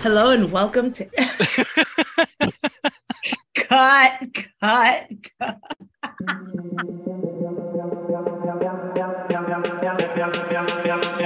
Hello and welcome to cut, cut, cut.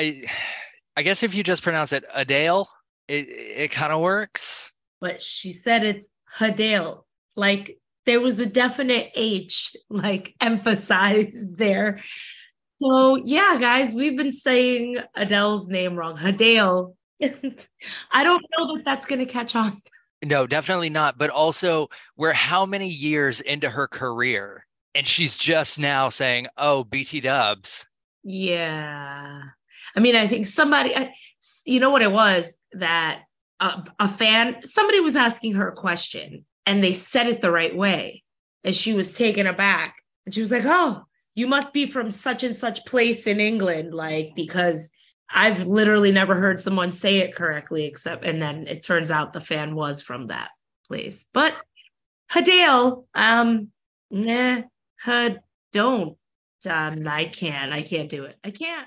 I I guess if you just pronounce it Adele, it it kind of works. But she said it's Hadale. Like there was a definite H like emphasized there. So yeah, guys, we've been saying Adele's name wrong. Hadale. I don't know that that's gonna catch on. No, definitely not. But also, we're how many years into her career, and she's just now saying, "Oh, BT Dubs." Yeah. I mean, I think somebody, I, you know what it was that a, a fan, somebody was asking her a question and they said it the right way. And she was taken aback. And she was like, Oh, you must be from such and such place in England. Like, because I've literally never heard someone say it correctly, except, and then it turns out the fan was from that place. But Hadale, um, nah, don't um, I can't. I can't do it. I can't.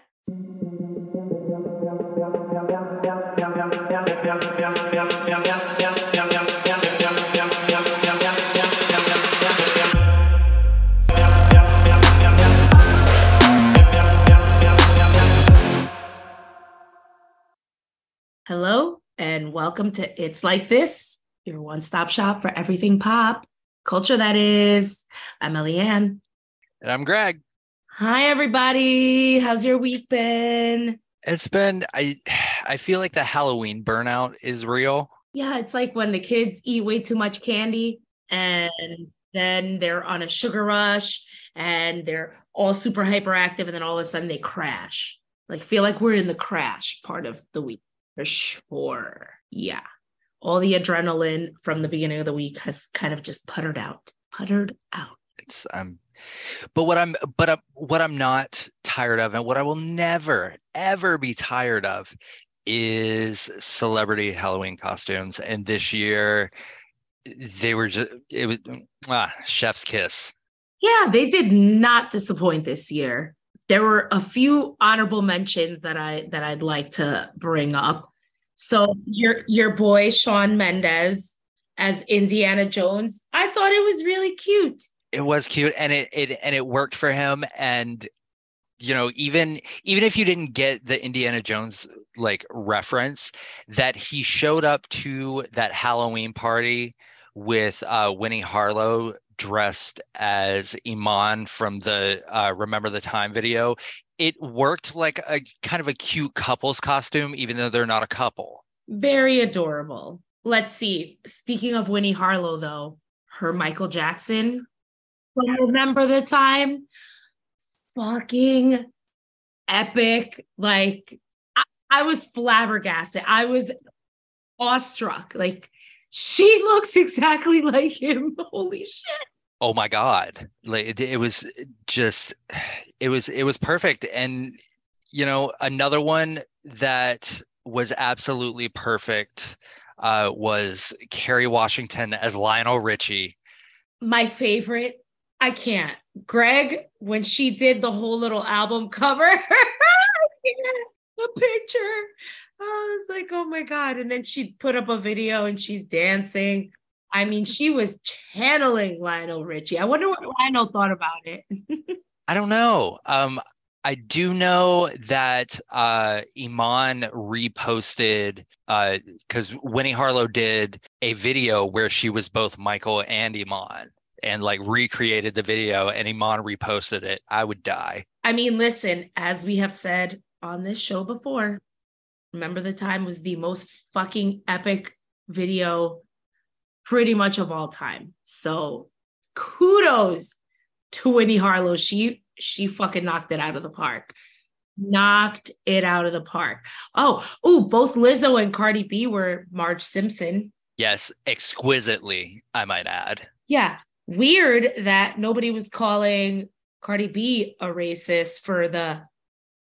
Hello and welcome to It's Like This, your one stop shop for everything pop culture that is. I'm Eliann. And I'm Greg. Hi, everybody. How's your week been? It's been I I feel like the Halloween burnout is real. Yeah, it's like when the kids eat way too much candy and then they're on a sugar rush and they're all super hyperactive and then all of a sudden they crash. Like feel like we're in the crash part of the week for sure. Yeah. All the adrenaline from the beginning of the week has kind of just puttered out. Puttered out. It's I'm but what I'm but I'm, what I'm not tired of and what I will never ever be tired of is celebrity Halloween costumes. And this year they were just it was ah, chef's kiss. Yeah, they did not disappoint this year. There were a few honorable mentions that I that I'd like to bring up. So your your boy Shawn Mendes as Indiana Jones, I thought it was really cute it was cute and it, it and it worked for him and you know even even if you didn't get the indiana jones like reference that he showed up to that halloween party with uh winnie harlow dressed as iman from the uh remember the time video it worked like a kind of a cute couple's costume even though they're not a couple very adorable let's see speaking of winnie harlow though her michael jackson remember the time? Fucking epic. Like, I, I was flabbergasted. I was awestruck. Like, she looks exactly like him. Holy shit. Oh my God. Like, it, it was just, it was, it was perfect. And, you know, another one that was absolutely perfect uh, was Kerry Washington as Lionel Richie. My favorite I can't. Greg, when she did the whole little album cover, the picture, I was like, oh my God. And then she put up a video and she's dancing. I mean, she was channeling Lionel Richie. I wonder what Lionel thought about it. I don't know. Um, I do know that uh, Iman reposted because uh, Winnie Harlow did a video where she was both Michael and Iman and like recreated the video and Iman reposted it. I would die. I mean, listen, as we have said on this show before, remember the time was the most fucking epic video pretty much of all time. So kudos to Winnie Harlow. She she fucking knocked it out of the park. Knocked it out of the park. Oh, oh, both Lizzo and Cardi B were Marge Simpson. Yes, exquisitely, I might add. Yeah. Weird that nobody was calling Cardi B a racist for the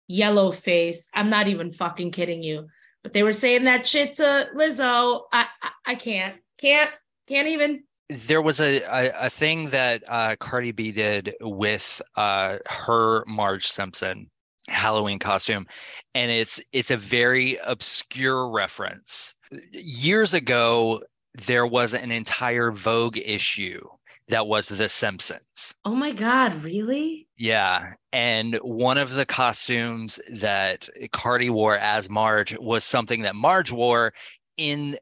yellow face. I'm not even fucking kidding you. But they were saying that shit to Lizzo. I I, I can't. Can't can't even there was a, a, a thing that uh, Cardi B did with uh, her Marge Simpson Halloween costume, and it's it's a very obscure reference. Years ago, there was an entire Vogue issue that was The Simpsons. Oh my God, really? Yeah. And one of the costumes that Cardi wore as Marge was something that Marge wore in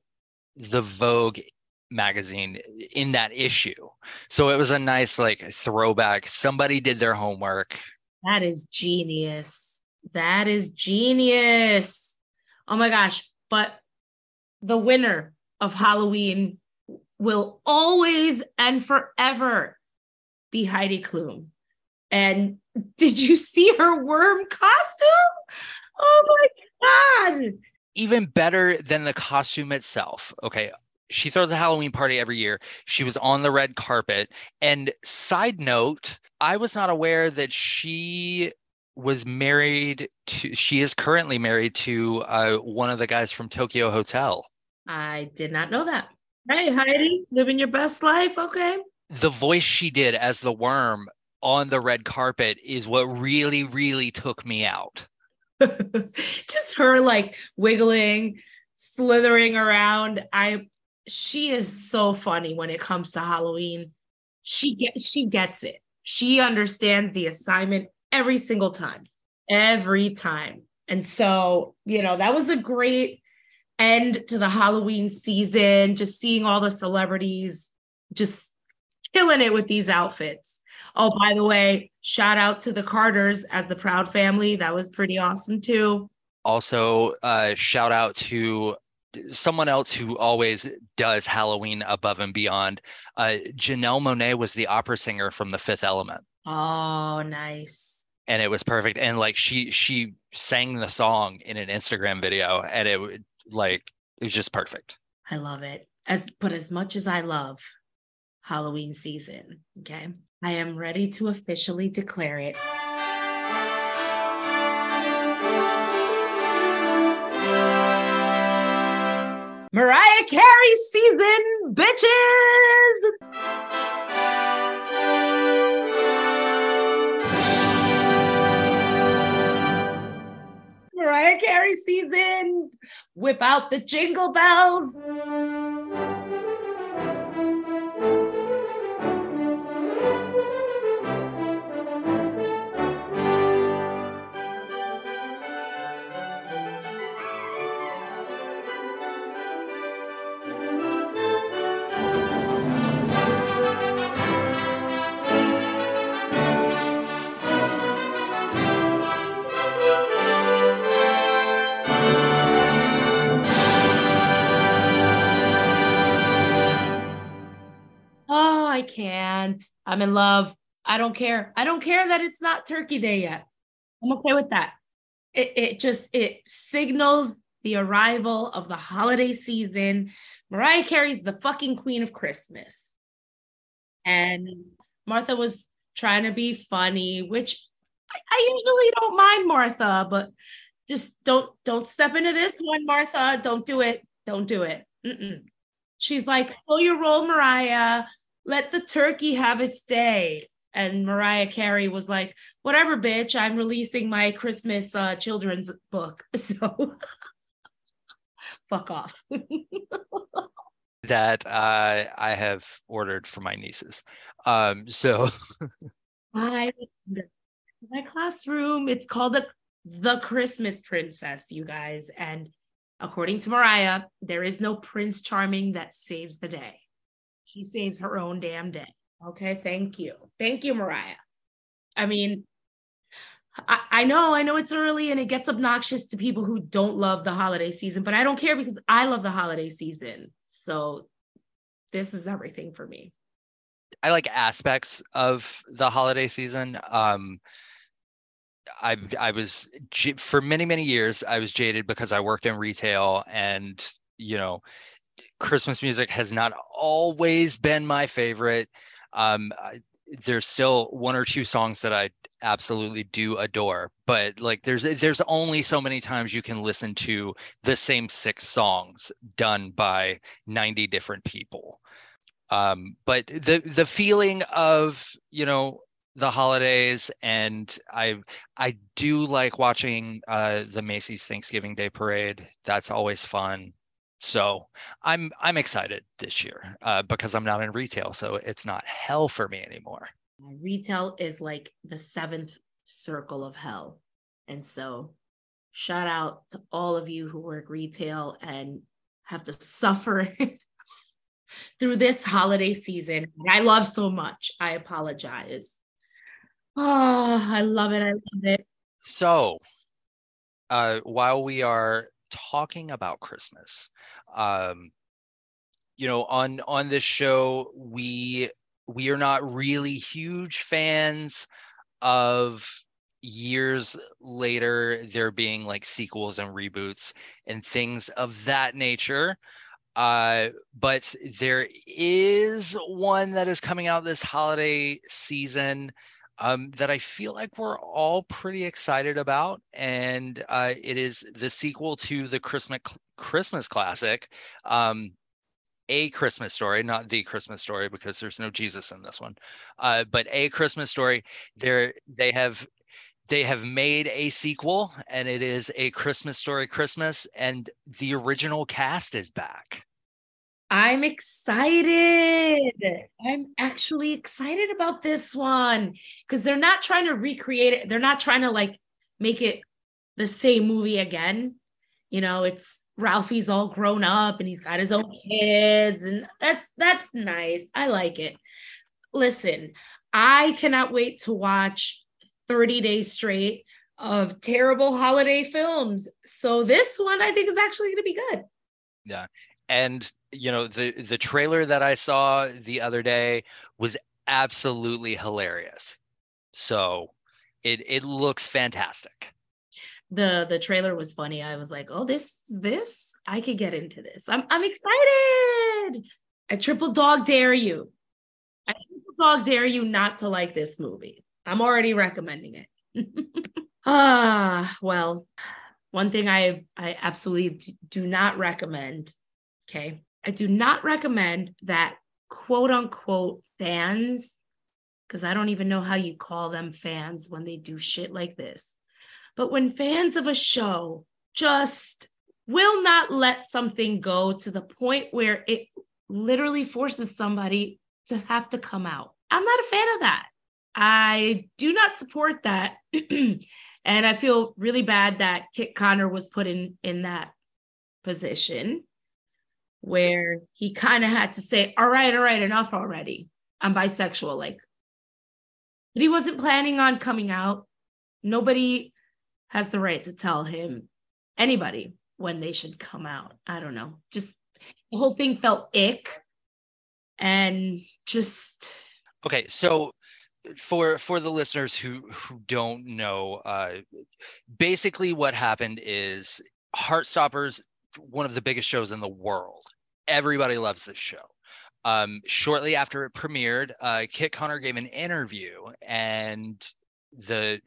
the Vogue magazine in that issue. So it was a nice like throwback. Somebody did their homework. That is genius. That is genius. Oh my gosh. But the winner of Halloween will always and forever be Heidi Klum. And did you see her worm costume? Oh my God. Even better than the costume itself. Okay she throws a Halloween party every year. She was on the red carpet. And side note, I was not aware that she was married to she is currently married to uh, one of the guys from Tokio Hotel. I did not know that. Hey Heidi, living your best life, okay? The voice she did as the worm on the red carpet is what really really took me out. Just her like wiggling, slithering around. I she is so funny when it comes to Halloween. She gets she gets it. She understands the assignment every single time. Every time. And so, you know, that was a great end to the Halloween season, just seeing all the celebrities just killing it with these outfits. Oh, by the way, shout out to the Carters as the proud family. That was pretty awesome too. Also, uh, shout out to someone else who always does Halloween above and beyond. Uh, Janelle Monáe was the opera singer from The Fifth Element. Oh, nice. And it was perfect. And like she she sang the song in an Instagram video, and it would like it was just perfect. I love it. As but as much as I love Halloween season, okay, I am ready to officially declare it. Mariah Carey season, bitches. Mariah Carey season. Whip out the jingle bells. I'm in love. I don't care. I don't care that it's not Turkey Day yet. I'm okay with that. It, it just it signals the arrival of the holiday season. Mariah Carey's the fucking queen of Christmas. And Martha was trying to be funny, which I, I usually don't mind Martha, but just don't don't step into this one, Martha. Don't do it. Don't do it. Mm-mm. She's like, pull your role, Mariah let the turkey have its day. And Mariah Carey was like, whatever, bitch, I'm releasing my Christmas uh, children's book. So fuck off. that uh, I have ordered for my nieces. Um, so I my classroom. It's called the the Christmas Princess, you guys. And according to Mariah, there is no Prince Charming that saves the day. She saves her own damn day. Okay, thank you. Thank you, Mariah. I mean, I, I know, I know it's early and it gets obnoxious to people who don't love the holiday season, but I don't care because I love the holiday season. So this is everything for me. I like aspects of the holiday season. Um, I I was for many many years I was jaded because I worked in retail and you know Christmas music has not always been my favorite. Um, I, there's still one or two songs that I absolutely do adore, but like there's there's only so many times you can listen to the same six songs done by 90 different people. Um, but the the feeling of you know the holidays and i i do like watching uh the macy's thanksgiving day parade that's always fun so I'm I'm excited this year uh, because I'm not in retail, so it's not hell for me anymore. Retail is like the seventh circle of hell, and so shout out to all of you who work retail and have to suffer through this holiday season. I love so much. I apologize. Oh, I love it. I love it. So, uh, while we are talking about Christmas. Um, you know, on on this show, we we are not really huge fans of years later there being like sequels and reboots and things of that nature. Uh, but there is one that is coming out this holiday season um, that I feel like we're all pretty excited about, and uh, it is the sequel to the Christmas Christmas classic, um, a Christmas story, not the Christmas story because there's no Jesus in this one, uh, but a Christmas story. There they have they have made a sequel, and it is a Christmas story Christmas, and the original cast is back. I'm excited. I'm actually excited about this one because they're not trying to recreate it. They're not trying to like make it the same movie again. You know, it's Ralphie's all grown up and he's got his own kids and that's that's nice. I like it. Listen, I cannot wait to watch 30 days straight of terrible holiday films. So this one I think is actually going to be good. Yeah and you know the the trailer that I saw the other day was absolutely hilarious. So it it looks fantastic. The the trailer was funny. I was like, "Oh, this this I could get into this. I'm I'm excited. I triple dog dare you. I triple dog dare you not to like this movie. I'm already recommending it." ah, well, one thing I I absolutely do not recommend Okay. I do not recommend that quote unquote fans, because I don't even know how you call them fans when they do shit like this. But when fans of a show just will not let something go to the point where it literally forces somebody to have to come out. I'm not a fan of that. I do not support that. and I feel really bad that Kit Connor was put in in that position where he kind of had to say, All right, all right, enough already. I'm bisexual. Like, but he wasn't planning on coming out. Nobody has the right to tell him, anybody, when they should come out. I don't know. Just the whole thing felt ick and just. Okay. So, for for the listeners who who don't know uh basically what happened is heartstoppers one of the biggest shows in the world. Everybody loves this show. Um, shortly after it premiered, uh, Kit Connor gave an interview, and the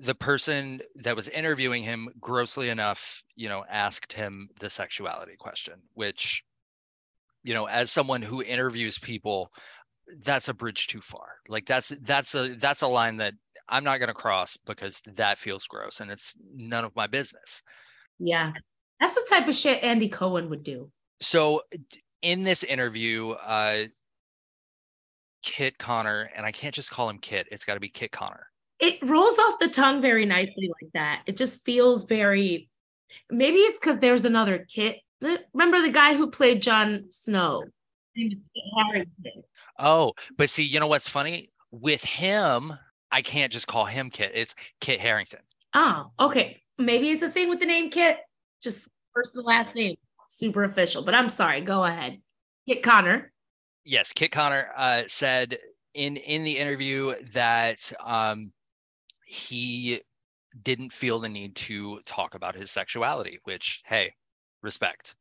the person that was interviewing him, grossly enough, you know, asked him the sexuality question, which, you know, as someone who interviews people, that's a bridge too far. Like that's that's a that's a line that I'm not going to cross because that feels gross and it's none of my business. Yeah. That's the type of shit Andy Cohen would do. So in this interview, uh, Kit Connor, and I can't just call him Kit, it's got to be Kit Connor. it rolls off the tongue very nicely like that. It just feels very maybe it's because there's another Kit. Remember the guy who played Jon Snow? Oh, but see, you know what's funny? With him, I can't just call him Kit. It's Kit Harington. Oh, okay. Maybe it's a thing with the name Kit. Just first and last name. Super official. But I'm sorry. Go ahead. Kit Connor. Yes, Kit Connor uh, said in in the interview that um, he didn't feel the need to talk about his sexuality, which hey, respect.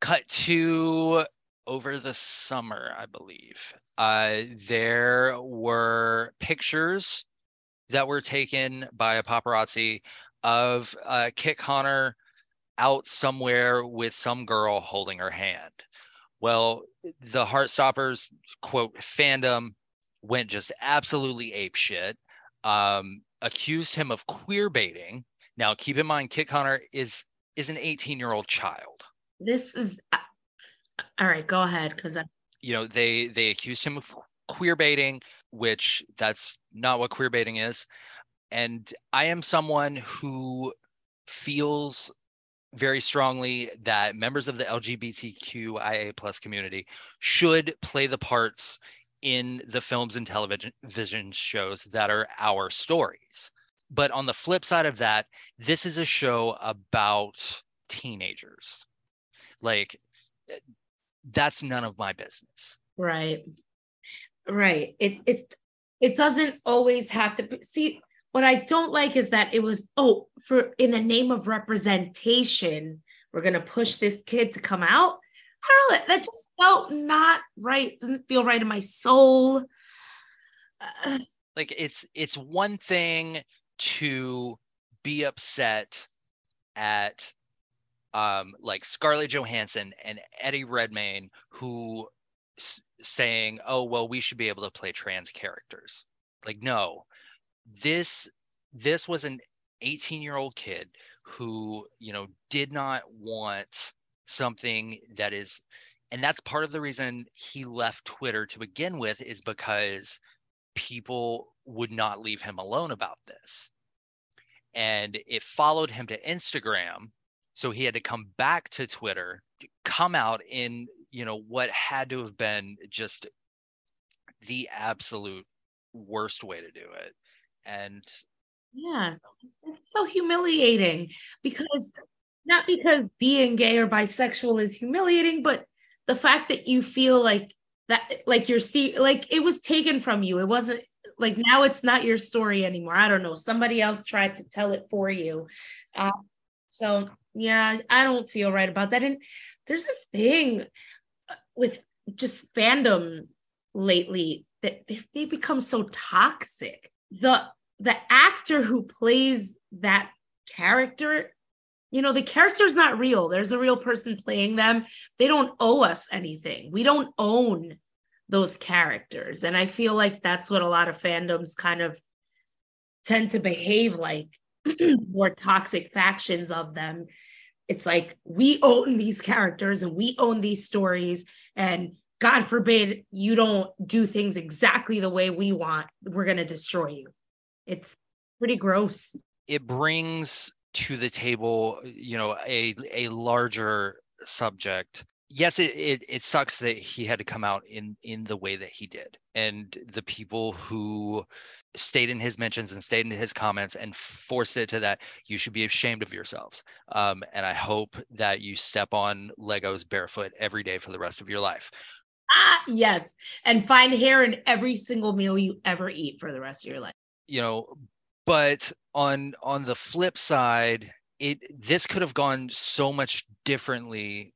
Cut to over the summer, I believe. Uh, there were pictures that were taken by a paparazzi of uh, Kit Connor out somewhere with some girl holding her hand. Well, the Heartstoppers quote fandom went just absolutely ape shit. Um, accused him of queer baiting. Now, keep in mind, Kit Connor is is an 18 year old child. This is uh, all right. Go ahead, because you know they they accused him of queer baiting, which that's not what queer baiting is. And I am someone who feels very strongly that members of the LGBTQIA plus community should play the parts in the films and television shows that are our stories. But on the flip side of that, this is a show about teenagers. Like, eh, that's none of my business. Right. Right. It it it doesn't always have to be, see what I don't like is that it was oh for in the name of representation we're going to push this kid to come out I don't know. That just felt not right. Doesn't feel right in my soul. Like it's it's one thing to be upset at um like Scarlett Johansson and Eddie Redmayne who s- saying, "Oh, well, we should be able to play trans characters." Like no. This this was an 18-year-old kid who, you know, did not want something that is and that's part of the reason he left Twitter to begin with is because people would not leave him alone about this. And it followed him to Instagram. So he had to come back to Twitter, come out in, you know, what had to have been just the absolute worst way to do it. And yeah, it's so humiliating because not because being gay or bisexual is humiliating, but the fact that you feel like that, like you're see, like it was taken from you. It wasn't like now it's not your story anymore. I don't know. Somebody else tried to tell it for you. Uh, so yeah, I don't feel right about that. And there's this thing with just fandom lately that they become so toxic. The the actor who plays that character you know the character's not real. There's a real person playing them. They don't owe us anything. We don't own those characters. And i feel like that's what a lot of fandoms kind of tend to behave like more toxic factions of them. It's like we own these characters and we own these stories. And god forbid you don't do things exactly the way we want we're going to destroy you. It's pretty gross. It brings to the table, you know, a a larger subject. Yes, it, it it sucks that he had to come out in in the way that he did, and the people who stayed in his mentions and stayed in his comments and forced it to that you should be ashamed of yourselves. Um, and i hope that you step on legos barefoot every day for the rest of your life ah yes. And find hair in every single meal you ever eat for the rest of your life. You know but on on the flip side it this could have gone so much differently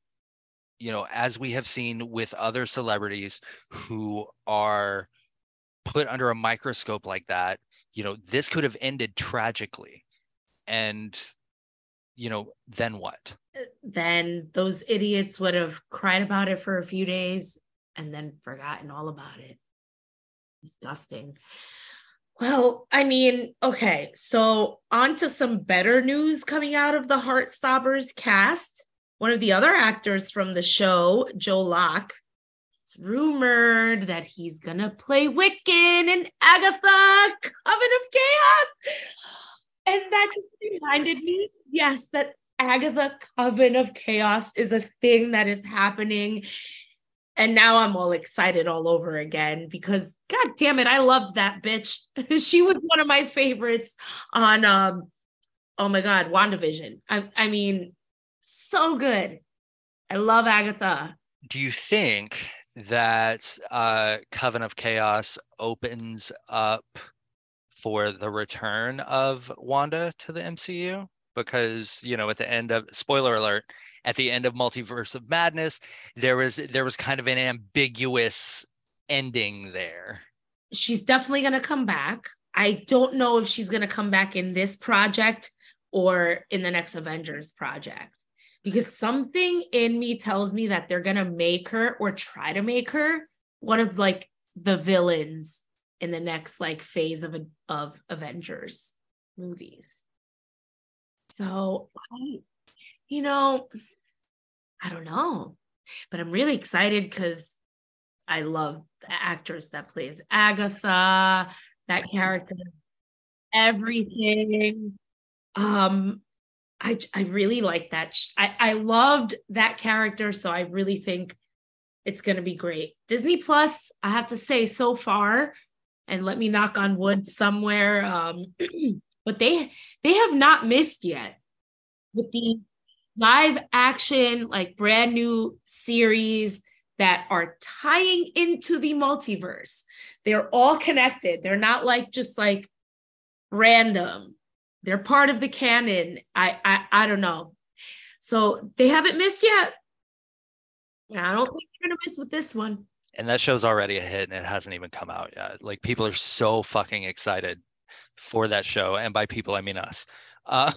you know as we have seen with other celebrities who are put under a microscope like that. You know this could have ended tragically. And you know then what? Uh, then those idiots would have cried about it for a few days and then forgotten all about it disgusting well, I mean, okay, so on to some better news coming out of the Heartstoppers cast. One of the other actors from the show, Joe Locke, it's rumored that he's gonna play Wiccan and Agatha, Coven of Chaos. And that just reminded me, yes, that Agatha Coven of Chaos is a thing that is happening. And now I'm all excited all over again because god damn it, I loved that bitch. she was one of my favorites on um oh my god, WandaVision. I I mean, so good. I love Agatha. Do you think that uh Coven of Chaos opens up for the return of Wanda to the MCU? Because, you know, at the end of spoiler alert, at the end of Multiverse of Madness, there was there was kind of an ambiguous ending there. She's definitely going to come back. I don't know if she's going to come back in this project or in the next Avengers project because something in me tells me that they're going to make her or try to make her one of like the villains in the next like phase of of Avengers movies. So I, you know, I don't know, but I'm really excited because I love the actress that plays Agatha, that character, everything. Um, I I really like that. I I loved that character, so I really think it's going to be great. Disney Plus, I have to say, so far, and let me knock on wood somewhere. Um, but they they have not missed yet with the live action, like brand new series that are tying into the multiverse. They're all connected. They're not like just like random. They're part of the canon. I I, I don't know. So they haven't missed yet. I don't think they're gonna miss with this one and that show's already a hit and it hasn't even come out yet like people are so fucking excited for that show and by people i mean us. Uh,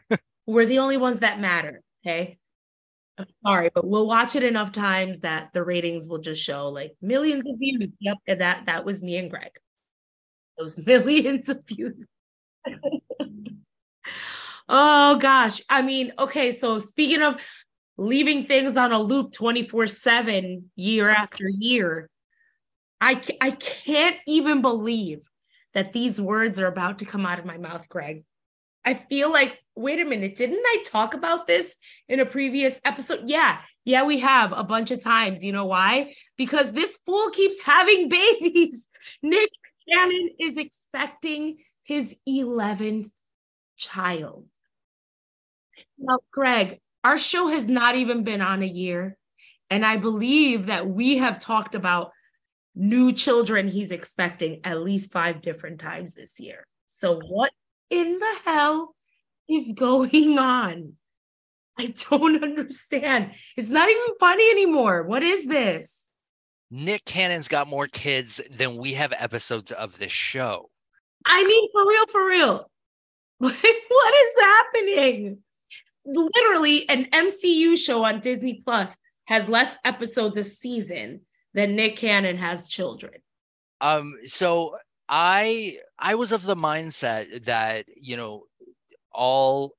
we're the only ones that matter okay? I'm sorry but we'll watch it enough times that the ratings will just show like millions of views. Yep and that that was me and greg. Those millions of views. Oh gosh. I mean okay so speaking of leaving things on a loop 24 7 year after year. I, I can't even believe that these words are about to come out of my mouth, Greg. I feel like, wait a minute, didn't I talk about this in a previous episode? Yeah, yeah, we have a bunch of times. You know why? Because this fool keeps having babies. Nick Cannon is expecting his 11th child. Now, Greg, our show has not even been on a year. And I believe that we have talked about new children he's expecting at least five different times this year. So, what in the hell is going on? I don't understand. It's not even funny anymore. What is this? Nick Cannon's got more kids than we have episodes of this show. I mean, for real, for real. what is happening? literally an MCU show on Disney Plus has less episodes a season than Nick Cannon has children. Um, so I I was of the mindset that you know all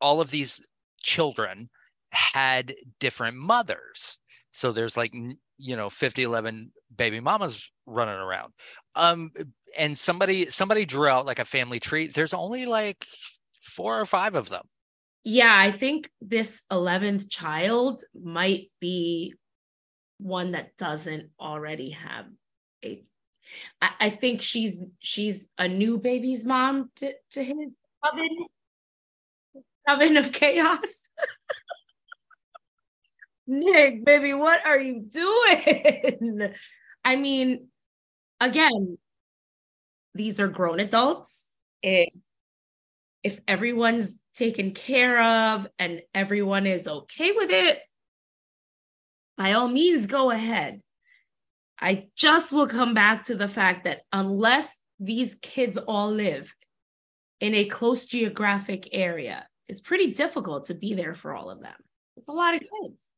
all of these children had different mothers. So there's like you know 50 11 baby mamas running around. Um and somebody somebody drew out like a family tree. There's only like four or five of them yeah, I think this 11th child might be one that doesn't already have a I, think she's she's a new baby's mom to, to his oven of chaos. Nick, baby, what are you doing? I mean, again, these are grown adults. If if everyone's taken care of and everyone is okay with it, by all means, go ahead. I just will come back to the fact that unless these kids all live in a close geographic area, it's pretty difficult to be there for all of them. It's a lot of kids.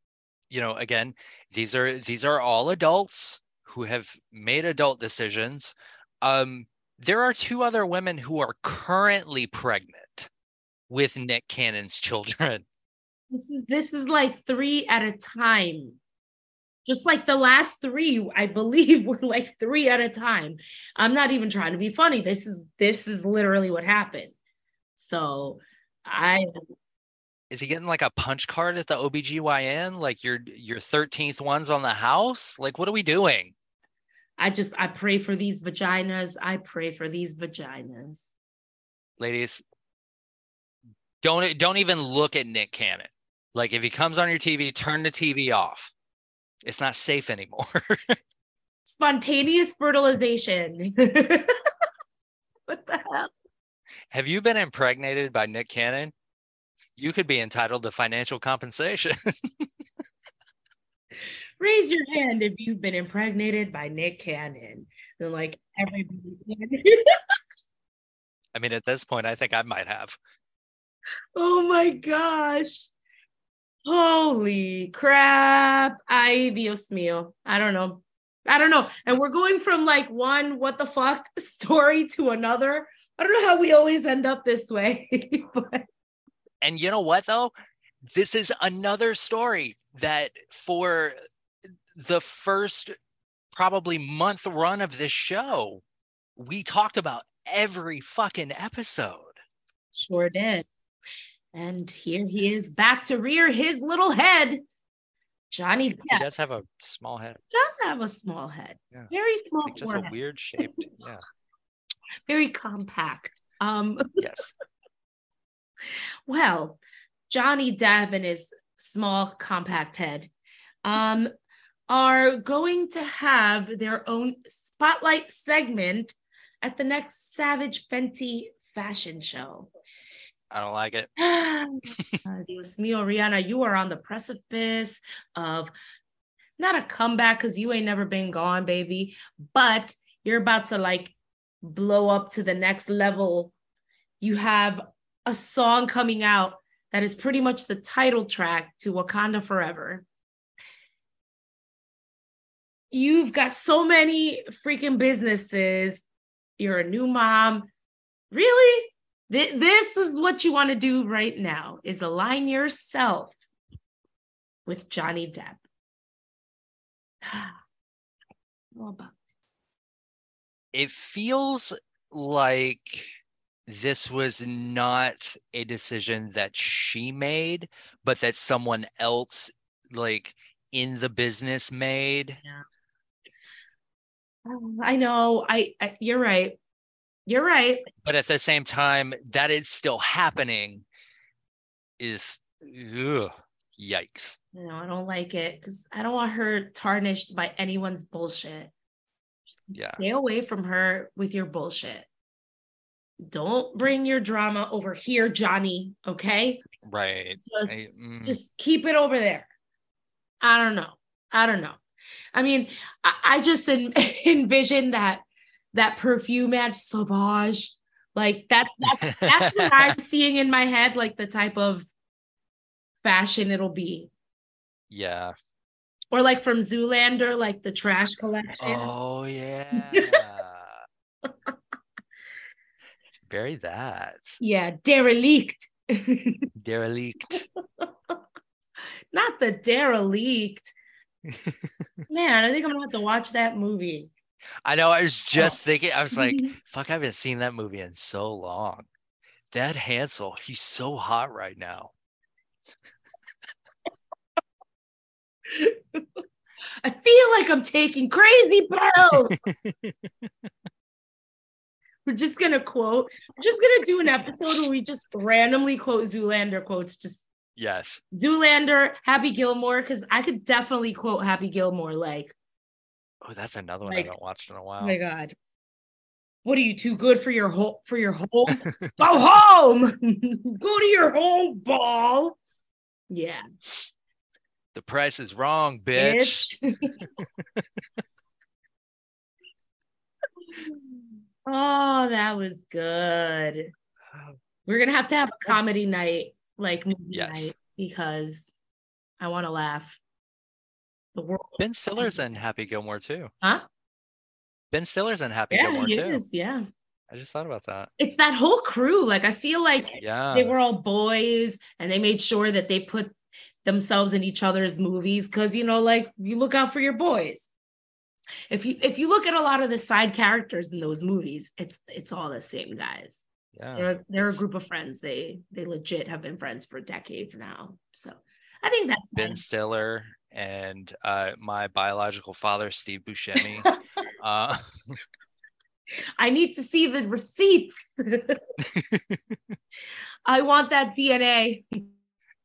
You know, again, these are these are all adults who have made adult decisions. Um, there are two other women who are currently pregnant with Nick Cannon's children. This is this is like three at a time. Just like the last three, I believe were like three at a time. I'm not even trying to be funny. This is this is literally what happened. So I is he getting like a punch card at the OBGYN? Like your your 13th ones on the house? Like what are we doing? I just I pray for these vaginas. I pray for these vaginas. Ladies, don't don't even look at Nick Cannon. Like if he comes on your TV, turn the TV off. It's not safe anymore. Spontaneous fertilization. what the hell? Have you been impregnated by Nick Cannon? You could be entitled to financial compensation. Raise your hand if you've been impregnated by Nick Cannon. Then, like everybody can. I mean, at this point, I think I might have. Oh my gosh. Holy crap. Ay, Dios mío. I don't know. I don't know. And we're going from like one what the fuck story to another. I don't know how we always end up this way. but... And you know what, though? This is another story that for the first probably month run of this show, we talked about every fucking episode. Sure did. And here he is back to rear his little head. Johnny Depp. He does have a small head. Does have a small head. Yeah. Very small. Like just a weird shaped. Yeah. Very compact. Um yes. well, Johnny Depp and his small compact head um are going to have their own spotlight segment at the next Savage Fenty fashion show. I don't like it. Dios mío, Rihanna, you are on the precipice of not a comeback because you ain't never been gone, baby, but you're about to like blow up to the next level. You have a song coming out that is pretty much the title track to Wakanda Forever. You've got so many freaking businesses. You're a new mom. Really? This is what you want to do right now is align yourself with Johnny Depp. about this? It feels like this was not a decision that she made, but that someone else like in the business made. Yeah. I know. I, I you're right. You're right. But at the same time, that is still happening is ugh, yikes. No, I don't like it because I don't want her tarnished by anyone's bullshit. Just yeah. Stay away from her with your bullshit. Don't bring your drama over here, Johnny. Okay. Right. Just, I, mm. just keep it over there. I don't know. I don't know. I mean, I, I just en- envision that that perfume ad sauvage. Like that that's, that's what i'm seeing in my head like the type of fashion it'll be. Yeah. Or like from zoolander like the trash collection. Oh yeah. Very that. Yeah derelict. Derelict. Not the derelict. Man i think i'm gonna have to watch that movie I know. I was oh. just oh. thinking. I was like, "Fuck! I haven't seen that movie in so long." That Hansel, he's so hot right now. I feel like I'm taking crazy pills. we're just gonna quote. We're just gonna do an episode where we just randomly quote Zoolander quotes. Just yes, Zoolander, Happy Gilmore, because I could definitely quote Happy Gilmore like Oh, that's another one like, I haven't watched in a oh while. Oh my god. What are you too good for your home for your home? Go home. Go to your home, ball. Yeah. The price is wrong, bitch. bitch. oh, that was good. We're gonna have to have a comedy night, like movie yes. night, because I want to laugh the world. Ben Stiller's um, in Happy Gilmore too. Huh? Ben Stiller's in Happy yeah, Gilmore too. Is, yeah. I just thought about that. It's that whole crew. Like I feel like yeah. they were all boys and they made sure that they put themselves in each other's movies because you know, like you look out for your boys. If you if you look at a lot of the side characters in those movies, it's it's all the same guys. Yeah. They're they're a group of friends. They they legit have been friends for decades now. So I think that's Ben nice. Stiller and uh, my biological father, Steve Buscemi. uh, I need to see the receipts. I want that DNA.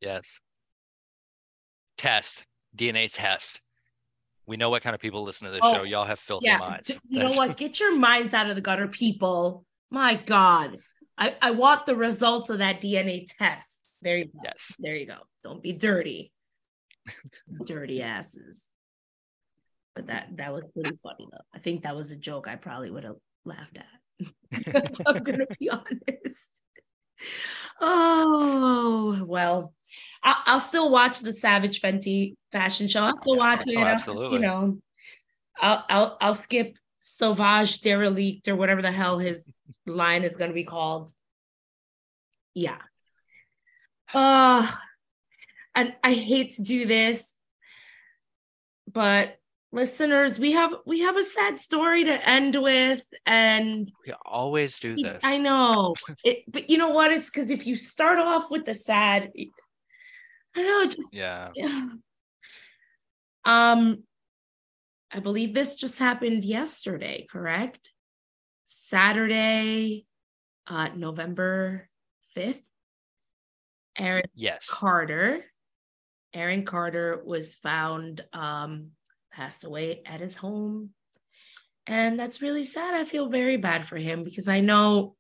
yes. Test DNA test. We know what kind of people listen to this Oh, show. Y'all have filthy Yeah. minds. You know what? Get your minds out of the gutter, people. My God. I, I want the results of that DNA test. There you go. Yes. There you go. Don't be dirty. Dirty asses. But that that was pretty funny though. I think that was a joke I probably would have laughed at. I'm gonna be honest. Oh well, I'll, I'll still watch the Savage Fenty fashion show. I'll still watch it. Oh, I'll- absolutely. You know, I'll I'll I'll skip Sauvage Derelict or whatever the hell his line is gonna be called. Yeah. Uh and I hate to do this, but listeners, we have we have a sad story to end with, and We always do this. I know it, but you know what? It's because if you start off with the sad, I don't know, just Yeah. yeah. Um, I believe this just happened yesterday, correct? Saturday, uh, November 5th. Aaron Yes. Carter. Aaron Carter was found um passed away at his home. And that's really sad. I feel very bad for him because I know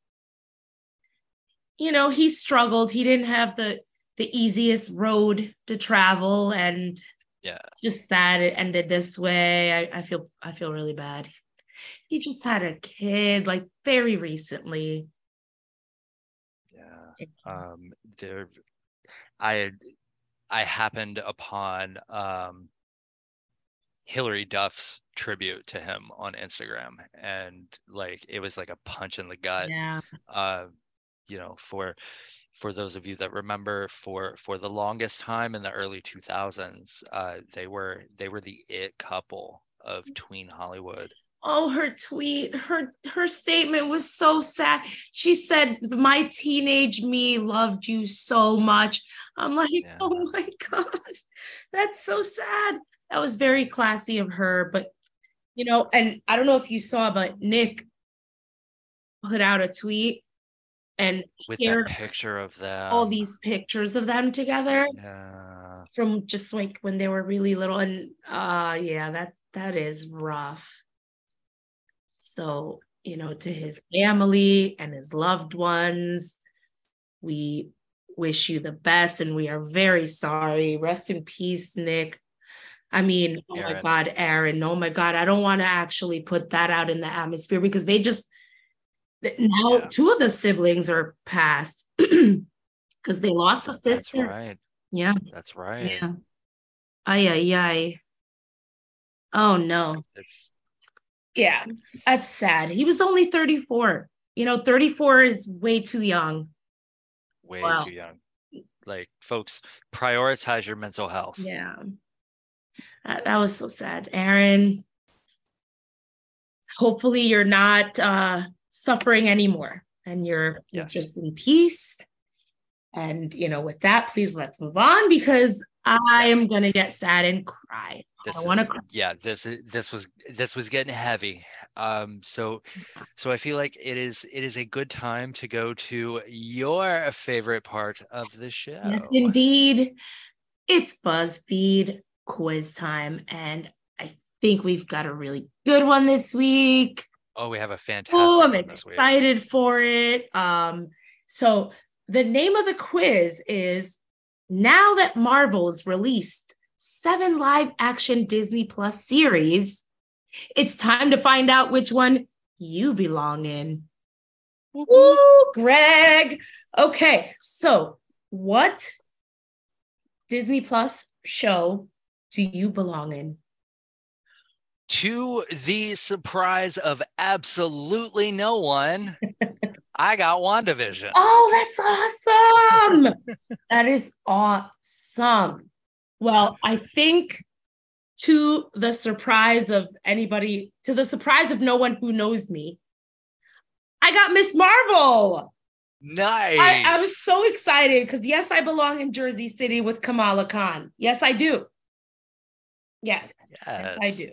you know, he struggled. He didn't have the the easiest road to travel and Yeah. just sad it ended this way. I, I feel I feel really bad. He just had a kid like very recently. Yeah. um there i i happened upon um hilary duff's tribute to him on instagram and like it was like a punch in the gut Yeah. uh you know for for those of you that remember for for the longest time in the early 2000s uh they were they were the it couple of tween hollywood Oh, her tweet, her her statement was so sad. She said, "My teenage me loved you so much." I'm like, Yeah. "Oh my god, that's so sad." That was very classy of her, but you know, and I don't know if you saw, but Nick put out a tweet and with that picture of them all these pictures of them together yeah from just like when they were really little, and uh, yeah, that that is rough. So, you know, to his family and his loved ones, we wish you the best and we are very sorry. Rest in peace, Nick. I mean, oh my God, Aaron. Oh my God. I don't want to actually put that out in the atmosphere because they just now Yeah. two of the siblings are passed because they lost a that's sister. right Yeah. that's right Yeah. Ay, ay, ay. Oh no. it's Yeah, that's sad. He was only 34. You know, 34 is way too young. way Wow. too young. Like, folks, prioritize your mental health. Yeah. That, that was so sad. Aaron, hopefully you're not uh suffering anymore and you're, you're Yes. just in peace. And you know, with that, please let's move on because I Yes. am gonna get sad and cry. This I wanna is- yeah, this this was this was getting heavy. Um, so so I feel like it is it is a good time to go to your favorite part of the show. Yes, indeed. It's BuzzFeed quiz time, and I think we've got a really good one this week. Oh, we have a fantastic Oh, I'm one this week. excited for it. Um, so the name of the quiz is now that Marvel's released seven live action Disney Plus series, it's time to find out which one you belong in. Mm-hmm. Woo, Greg. Okay, so what Disney Plus show do you belong in? To the surprise of absolutely no one, I got WandaVision. Oh, that's awesome. that is awesome. Well, I think to the surprise of anybody, to the surprise of no one who knows me, I got Ms. Marvel. Nice. I, I was so excited because yes, I belong in Jersey City with Kamala Khan. Yes, I do. Yes, yes. I do.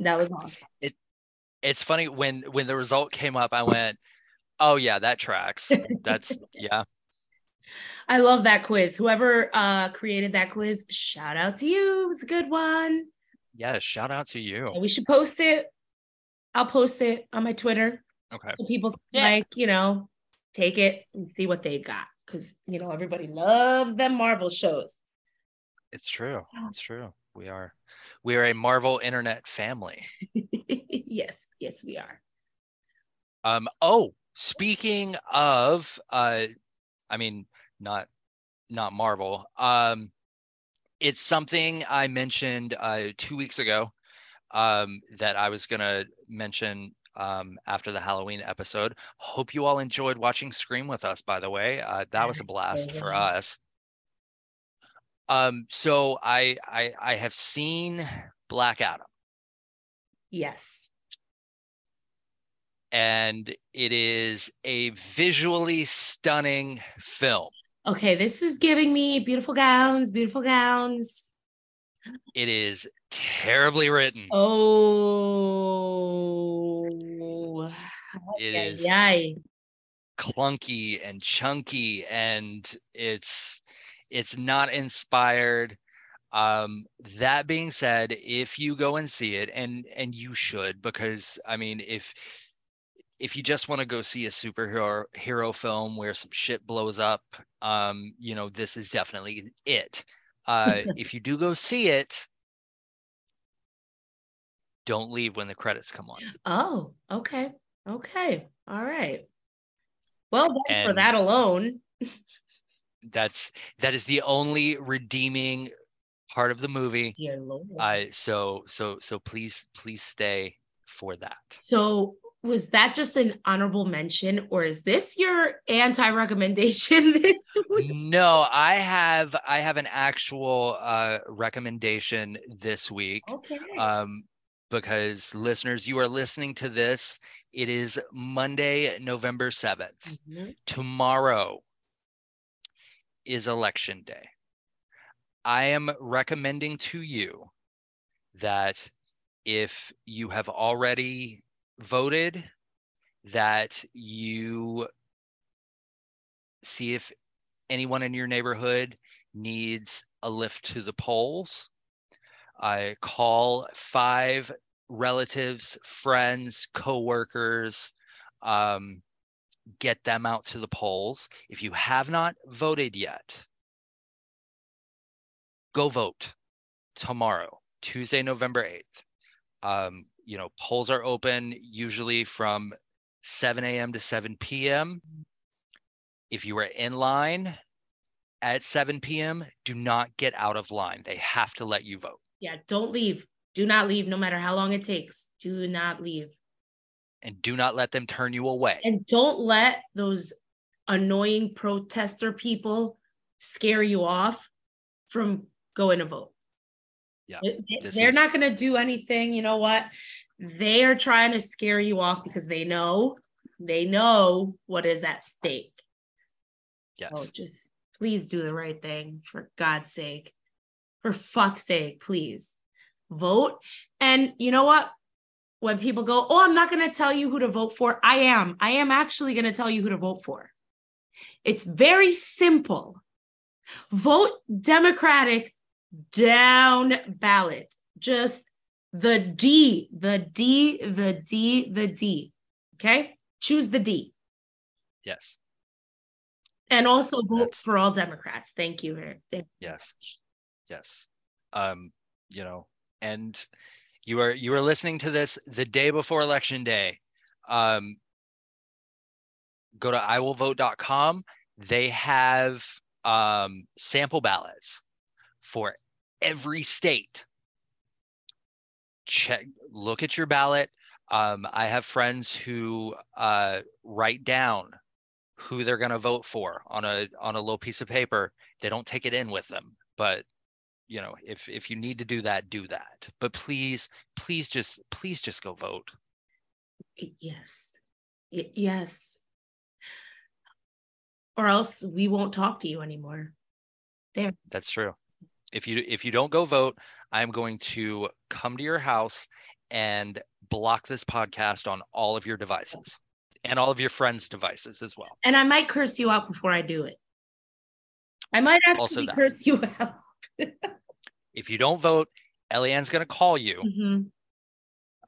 That was awesome. It it's funny when when the result came up, I went, "Oh yeah, that tracks. That's yeah." I love that quiz. Whoever uh created that quiz, shout out to you. It was a good one. Yeah, shout out to you. we should post it. I'll post it on my Twitter. Okay. So people yeah. like, you know, take it and see what they got. Cause you know, everybody loves them Marvel shows. It's true. It's true. We are we are a Marvel internet family. yes, yes, we are. Um, oh, speaking of uh I mean not not Marvel. Um, it's something I mentioned uh, two weeks ago um, that I was gonna mention um, after the Halloween episode. Hope you all enjoyed watching Scream with us. By the way, uh, that was a blast for us. Um, so I, I I have seen Black Adam. Yes. And it is a visually stunning film okay, this is giving me beautiful gowns, beautiful gowns. It is terribly written. Oh, it is yay. clunky and chunky, and it's it's not inspired. Um, that being said, if you go and see it, and and you should, because I mean, if if you just want to go see a superhero hero film where some shit blows up, um, you know, this is definitely it. Uh, if you do go see it, don't leave when the credits come on. Oh, okay. Okay. All right. Well, for that alone. that's that is the only redeeming part of the movie. Dear Lord. Uh, so so so please please stay for that. So was that just an honorable mention or is this your anti-recommendation this week? no i have i have an actual uh, recommendation this week okay. um, because listeners you are listening to this it is monday november 7th mm-hmm. tomorrow is election day i am recommending to you that if you have already voted that you see if anyone in your neighborhood needs a lift to the polls. I call five relatives, friends, coworkers, um, get them out to the polls. If you have not voted yet, go vote tomorrow, Tuesday, November 8th. Um, you know, polls are open usually from 7 a.m. to 7 p.m. If you are in line at 7 p.m., do not get out of line. They have to let you vote. Yeah, don't leave. Do not leave, no matter how long it takes. Do not leave. And do not let them turn you away. And don't let those annoying protester people scare you off from going to vote. Yeah. They're is... not going to do anything. You know what? They are trying to scare you off because they know, they know what is at stake. Yes. So just please do the right thing for God's sake. For fuck's sake, please vote. And you know what? When people go, Oh, I'm not going to tell you who to vote for, I am. I am actually going to tell you who to vote for. It's very simple. Vote Democratic down ballot. Just the D, the D, the D, the D. Okay. Choose the D. Yes. And also vote That's, for all Democrats. Thank you. Thank you. Yes. Yes. Um, you know, and you are you are listening to this the day before election day. Um, go to iwillvote.com. They have um, sample ballots for every state. Check, look at your ballot. Um, I have friends who uh, write down who they're going to vote for on a on a little piece of paper. They don't take it in with them, but you know if if you need to do that do that. But please please just please just go vote. Yes. Y- yes. Or else we won't talk to you anymore. There. That's true if you if you don't go vote i'm going to come to your house and block this podcast on all of your devices and all of your friends devices as well. And i might curse you out before i do it. I might Also actually curse you out. If you don't vote eliann's going to call you Mhm.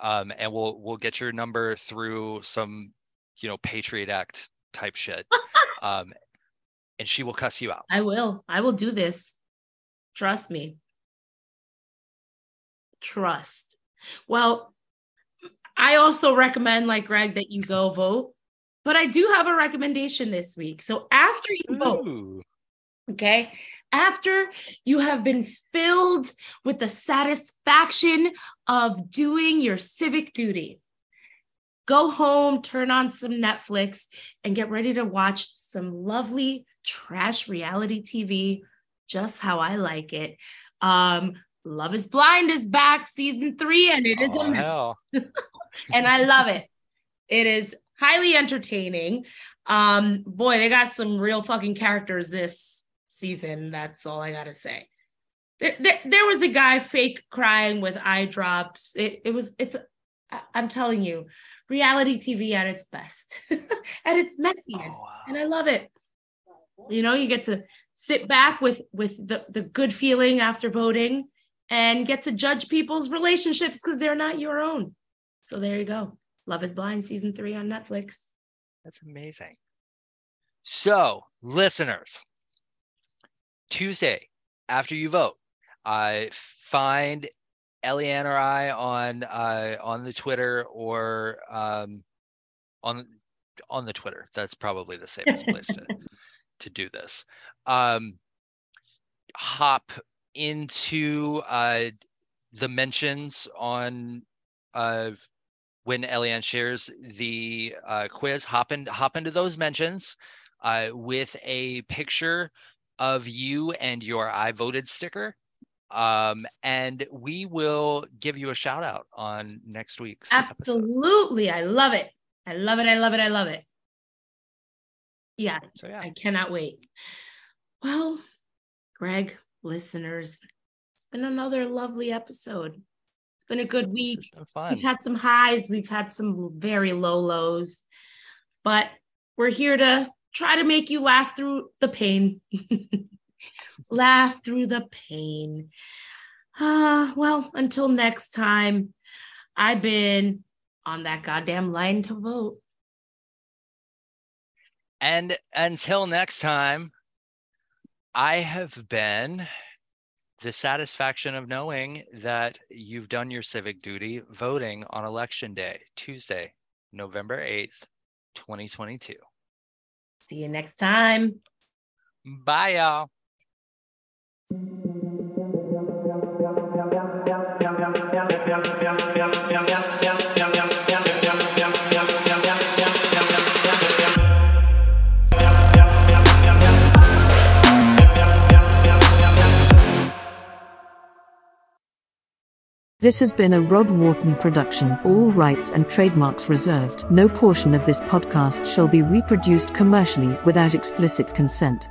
um, and we'll we'll get your number through some you know patriot act type shit um, and she will cuss you out. I will. I will do this trust me. Trust. Well i also recommend like greg that you go vote but i do have a recommendation this week. So after you vote Okay. After you have been filled with the satisfaction of doing your civic duty, go home, turn on some Netflix, and get ready to watch some lovely trash reality TV, just how I like it. Um, Love is Blind is back, season three, and it is Aw, a mess hell. and I love it. It is highly entertaining. Um, boy, they got some real fucking characters this season. That's all I gotta say. There, there, there was a guy fake crying with eye drops. It, it was, it's, I'm telling you, reality TV at its best, at its messiness, Oh, wow. and I love it. You know, you get to sit back with with the the good feeling after voting, and get to judge people's relationships because they're not your own. So there you go. Love is Blind season three on Netflix. That's amazing. So, listeners, Tuesday after you vote, uh, find Eliann or I on uh, on the Twitter or um, on on the Twitter. That's probably the safest place to to do this. Um, hop into uh, the mentions on uh, when Eliann shares the uh, quiz. Hop in, hop into those mentions uh, with a picture of you and your I voted sticker. Um, and we will give you a shout out on next week's episode. Absolutely. I love it. I love it. I love it. I love it. Yeah, So yeah, I cannot wait. Well, Greg, listeners, it's been another lovely episode. It's been a good week. has been fun. We've had some highs, we've had some very low lows, but we're here to try to make you laugh through the pain. laugh through the pain. Ah, well, until next time, I've been on that goddamn line to vote. And until next time, I have been the satisfaction of knowing that you've done your civic duty voting on election day, Tuesday, November 8th, 2022. See you next time. Bye, y'all. This has been a Rod Wharton production, all rights and trademarks reserved. No portion of this podcast shall be reproduced commercially without explicit consent.